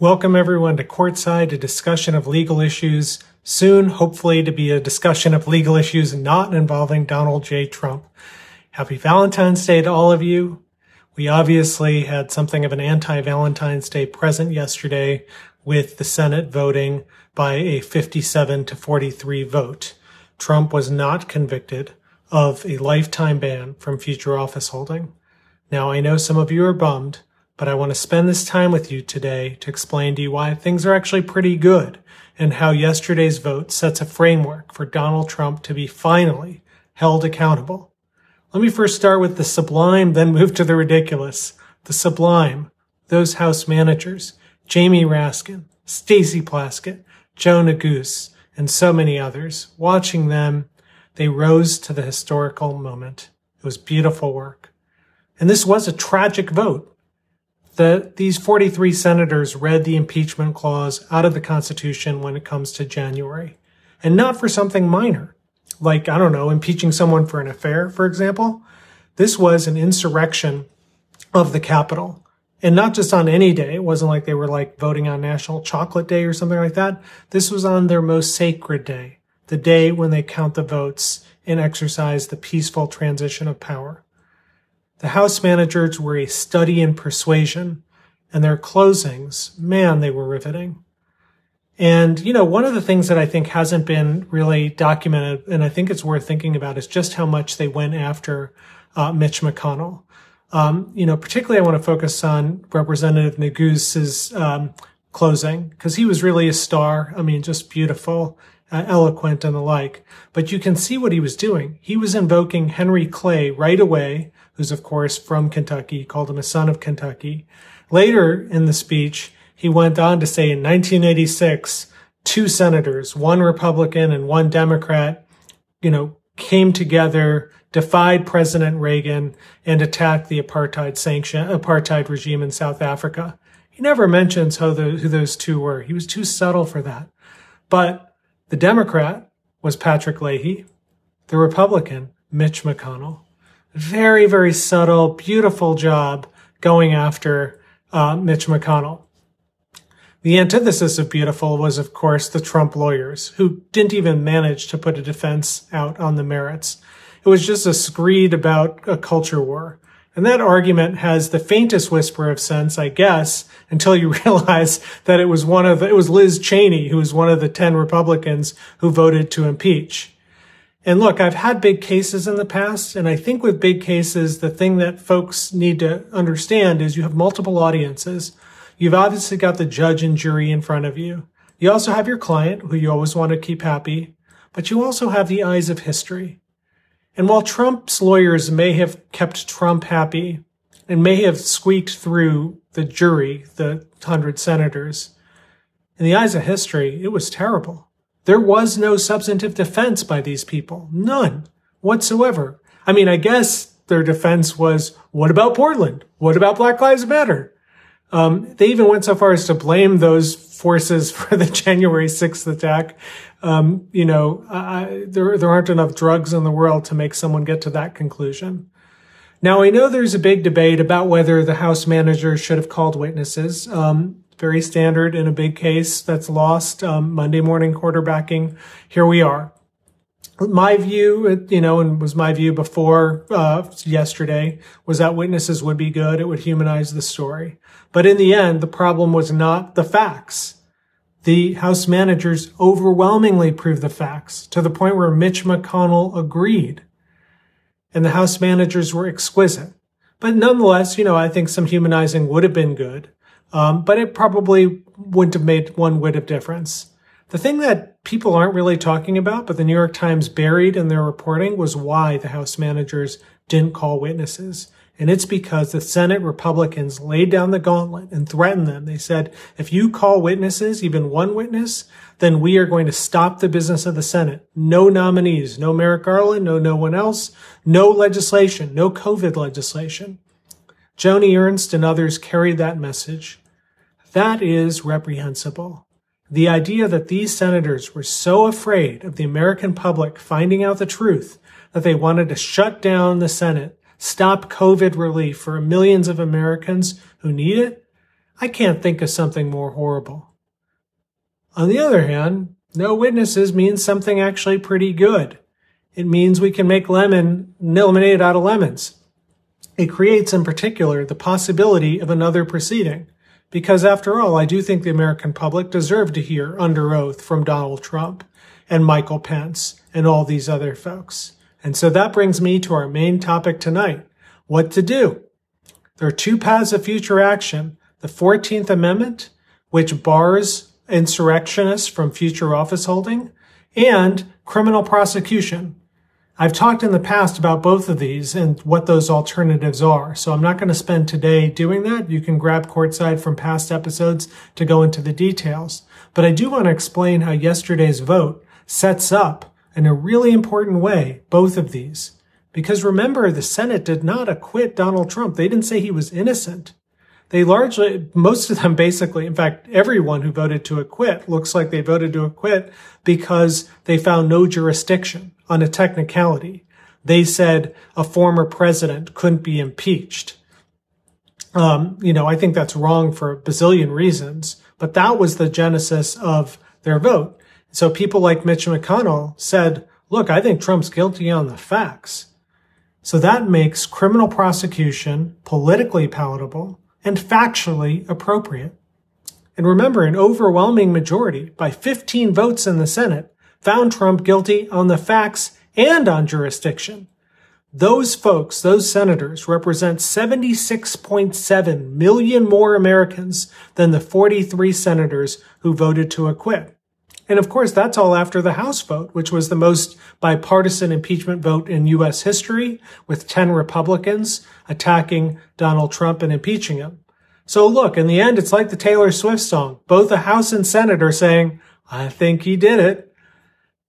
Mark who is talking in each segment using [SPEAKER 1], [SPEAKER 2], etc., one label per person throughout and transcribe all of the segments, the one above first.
[SPEAKER 1] Welcome everyone to Courtside, a discussion of legal issues. Soon, hopefully, to be a discussion of legal issues not involving Donald J. Trump. Happy Valentine's Day to all of you. We obviously had something of an anti-Valentine's Day present yesterday with the Senate voting by a 57 to 43 vote. Trump was not convicted of a lifetime ban from future office holding. Now, I know some of you are bummed, but I want to spend this time with you today to explain to you why things are actually pretty good and how yesterday's vote sets a framework for Donald Trump to be finally held accountable. Let me first start with the sublime, then move to the ridiculous. The sublime, those House managers, Jamie Raskin, Stacey Plaskett, Joe Neguse, and so many others. Watching them, they rose to the historical moment. It was beautiful work. And this was a tragic vote. The, these 43 senators read the impeachment clause out of the Constitution when it comes to January. And not for something minor, like, I don't know, impeaching someone for an affair, for example. This was an insurrection of the Capitol and not just on any day. It wasn't like they were like voting on National Chocolate Day or something like that. This was on their most sacred day, the day when they count the votes and exercise the peaceful transition of power. The House managers were a study in persuasion, and their closings, man, they were riveting. And, you know, one of the things that I think hasn't been really documented, and I think it's worth thinking about, is just how much they went after uh, Mitch McConnell. Um, you know, particularly I want to focus on Representative Neguse's um, closing because he was really a star. I mean, just beautiful, uh, eloquent, and the like. But you can see what he was doing. He was invoking Henry Clay right away, who's of course from Kentucky. Called him a son of Kentucky. Later in the speech, he went on to say in 1986, two senators, one Republican and one Democrat, you know, came together defied President Reagan and attacked the apartheid sanction, apartheid regime in South Africa. He never mentions the, who those two were. He was too subtle for that. But the Democrat was Patrick Leahy, the Republican, Mitch McConnell. Very, very subtle, beautiful job going after uh, Mitch McConnell. The antithesis of beautiful was, of course, the Trump lawyers, who didn't even manage to put a defense out on the merits. It was just a screed about a culture war. And that argument has the faintest whisper of sense, I guess, until you realize that it was one of, it was Liz Cheney, who was one of the 10 Republicans who voted to impeach. And look, I've had big cases in the past, and I think with big cases, the thing that folks need to understand is you have multiple audiences. You've obviously got the judge and jury in front of you. You also have your client, who you always want to keep happy, but you also have the eyes of history. And while Trump's lawyers may have kept Trump happy and may have squeaked through the jury, the hundred senators, in the eyes of history, it was terrible. There was no substantive defense by these people. None whatsoever. I mean, I guess their defense was, what about Portland? What about Black Lives Matter? Um, they even went so far as to blame those forces for the January 6th attack. Um, you know, I, there, there aren't enough drugs in the world to make someone get to that conclusion. Now, I know there's a big debate about whether the House manager should have called witnesses. Um, very standard in a big case that's lost. Um, Monday morning quarterbacking. Here we are. My view, you know, and was my view before uh, yesterday, was that witnesses would be good. It would humanize the story. But in the end, the problem was not the facts. The House managers overwhelmingly proved the facts to the point where Mitch McConnell agreed. And the House managers were exquisite. But nonetheless, you know, I think some humanizing would have been good. Um, but it probably wouldn't have made one whit of difference. The thing that people aren't really talking about, but the New York Times buried in their reporting was why the House managers didn't call witnesses. And it's because the Senate Republicans laid down the gauntlet and threatened them. They said, if you call witnesses, even one witness, then we are going to stop the business of the Senate. No nominees, no Merrick Garland, no no one else, no legislation, no COVID legislation. Joni Ernst and others carried that message. That is reprehensible. The idea that these senators were so afraid of the American public finding out the truth that they wanted to shut down the Senate stop COVID relief for millions of Americans who need it, I can't think of something more horrible. On the other hand, no witnesses means something actually pretty good. It means we can make lemon lemonade out of lemons. It creates, in particular, the possibility of another proceeding. Because after all, I do think the American public deserve to hear under oath from Donald Trump and Michael Pence and all these other folks. And so that brings me to our main topic tonight. What to do? There are two paths of future action. The 14th Amendment, which bars insurrectionists from future office holding, and criminal prosecution. I've talked in the past about both of these and what those alternatives are, so I'm not going to spend today doing that. You can grab courtside from past episodes to go into the details. But I do want to explain how yesterday's vote sets up in a really important way both of these. Because remember, the Senate did not acquit Donald Trump. They didn't say he was innocent. They largely, most of them basically, in fact, everyone who voted to acquit looks like they voted to acquit because they found no jurisdiction on a technicality. They said a former president couldn't be impeached. Um, you know, I think that's wrong for a bazillion reasons, but that was the genesis of their vote. So people like Mitch McConnell said, look, I think Trump's guilty on the facts. So that makes criminal prosecution politically palatable and factually appropriate. And remember, an overwhelming majority, by 15 votes in the Senate, found Trump guilty on the facts and on jurisdiction. Those folks, those senators, represent 76.7 million more Americans than the 43 senators who voted to acquit. And of course, that's all after the House vote, which was the most bipartisan impeachment vote in U.S. history, with 10 Republicans attacking Donald Trump and impeaching him. So look, in the end, it's like the Taylor Swift song. Both the House and Senate are saying, I think he did it.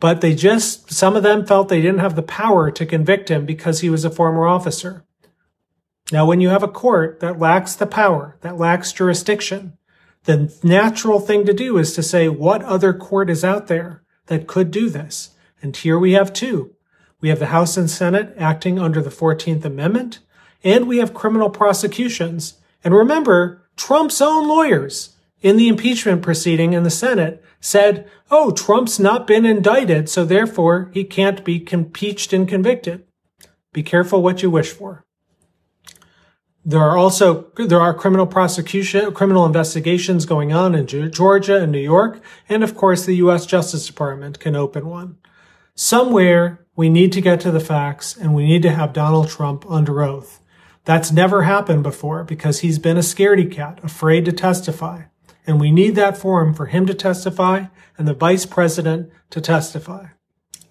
[SPEAKER 1] But they just, some of them felt they didn't have the power to convict him because he was a former officer. Now, when you have a court that lacks the power, that lacks jurisdiction, the natural thing to do is to say, what other court is out there that could do this? And here we have two. We have the House and Senate acting under the 14th Amendment, and we have criminal prosecutions. And remember, Trump's own lawyers in the impeachment proceeding in the Senate said, oh, Trump's not been indicted, so therefore he can't be impeached and convicted. Be careful what you wish for. There are also there are criminal prosecution, criminal investigations going on in Georgia and New York, and of course the U.S. Justice Department can open one. Somewhere we need to get to the facts, and we need to have Donald Trump under oath. That's never happened before because he's been a scaredy cat, afraid to testify, and we need that forum for him to testify and the vice president to testify.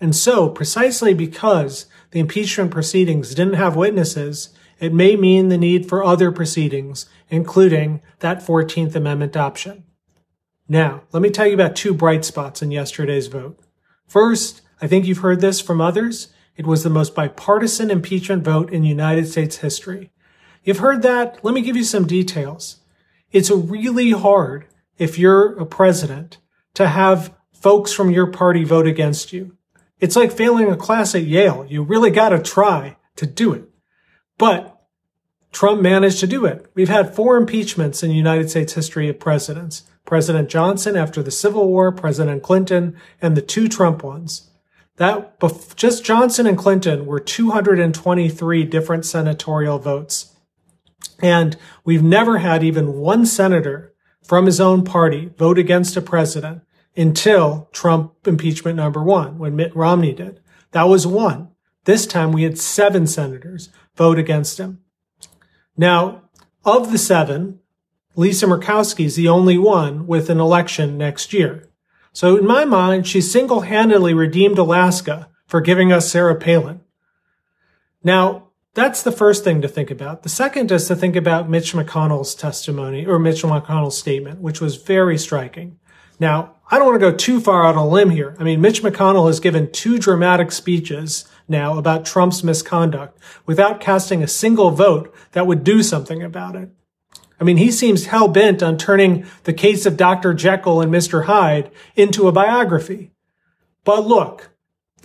[SPEAKER 1] And so, precisely because the impeachment proceedings didn't have witnesses it may mean the need for other proceedings, including that 14th Amendment option. Now, let me tell you about two bright spots in yesterday's vote. First, I think you've heard this from others. It was the most bipartisan impeachment vote in United States history. You've heard that. Let me give you some details. It's really hard if you're a president to have folks from your party vote against you. It's like failing a class at Yale. You really got to try to do it. But Trump managed to do it. We've had four impeachments in United States history of presidents. President Johnson after the Civil War, President Clinton, and the two Trump ones. That just Johnson and Clinton were 223 different senatorial votes. And we've never had even one senator from his own party vote against a president until Trump impeachment number one, when Mitt Romney did. That was one. This time we had seven senators vote against him. Now, of the seven, Lisa Murkowski is the only one with an election next year. So in my mind, she single-handedly redeemed Alaska for giving us Sarah Palin. Now, that's the first thing to think about. The second is to think about Mitch McConnell's testimony or Mitch McConnell's statement, which was very striking. Now, I don't want to go too far out on a limb here. I mean, Mitch McConnell has given two dramatic speeches now about Trump's misconduct without casting a single vote that would do something about it. I mean, he seems hell bent on turning the case of Dr. Jekyll and Mr. Hyde into a biography. But look,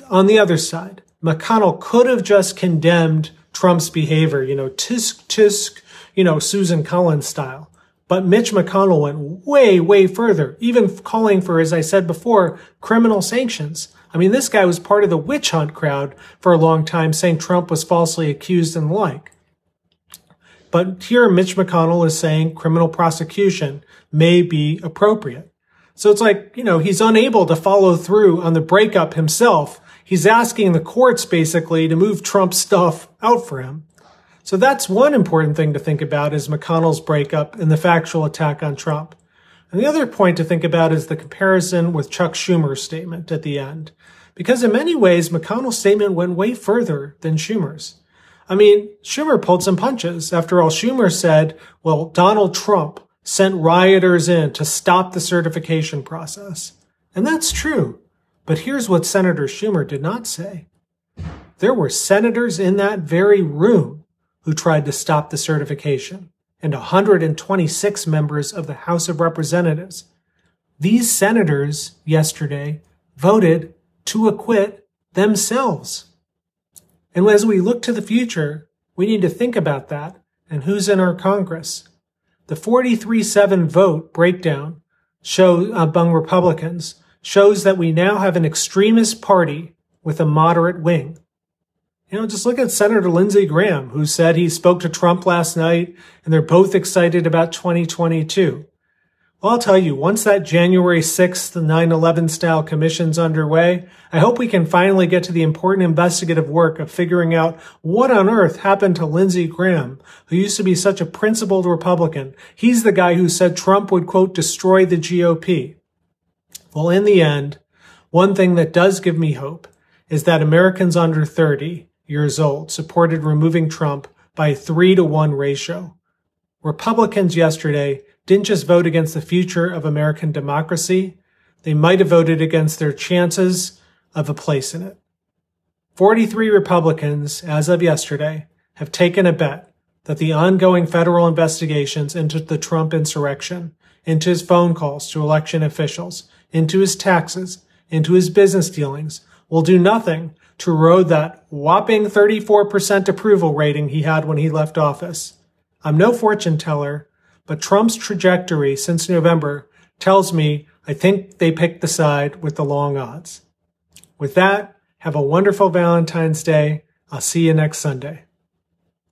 [SPEAKER 1] on the other side, McConnell could have just condemned Trump's behavior, you know, tisk tisk, you know, Susan Collins style. But Mitch McConnell went way, way further, even calling for, as I said before, criminal sanctions. I mean, this guy was part of the witch hunt crowd for a long time, saying Trump was falsely accused and the like. But here, Mitch McConnell is saying criminal prosecution may be appropriate. So it's like, you know, he's unable to follow through on the breakup himself. He's asking the courts basically to move Trump's stuff out for him. So that's one important thing to think about is McConnell's breakup and the factual attack on Trump. And the other point to think about is the comparison with Chuck Schumer's statement at the end. Because in many ways, McConnell's statement went way further than Schumer's. I mean, Schumer pulled some punches. After all, Schumer said, well, Donald Trump sent rioters in to stop the certification process. And that's true. But here's what Senator Schumer did not say. There were senators in that very room who tried to stop the certification, and 126 members of the House of Representatives. These senators yesterday voted to acquit themselves. And as we look to the future, we need to think about that and who's in our Congress. The 43-7 vote breakdown show among Republicans shows that we now have an extremist party with a moderate wing. You know, just look at Senator Lindsey Graham, who said he spoke to Trump last night and they're both excited about 2022. Well, I'll tell you, once that January 6th 9-11 style commission's underway, I hope we can finally get to the important investigative work of figuring out what on earth happened to Lindsey Graham, who used to be such a principled Republican. He's the guy who said Trump would, quote, destroy the GOP. Well, in the end, one thing that does give me hope is that Americans under 30 years old supported removing Trump by a three to one ratio. Republicans yesterday didn't just vote against the future of American democracy, they might have voted against their chances of a place in it. 43 Republicans, as of yesterday, have taken a bet that the ongoing federal investigations into the Trump insurrection, into his phone calls to election officials, into his taxes, into his business dealings, will do nothing to erode that whopping 34% approval rating he had when he left office. I'm no fortune teller, but Trump's trajectory since November tells me I think they picked the side with the long odds. With that, have a wonderful Valentine's Day. I'll see you next Sunday.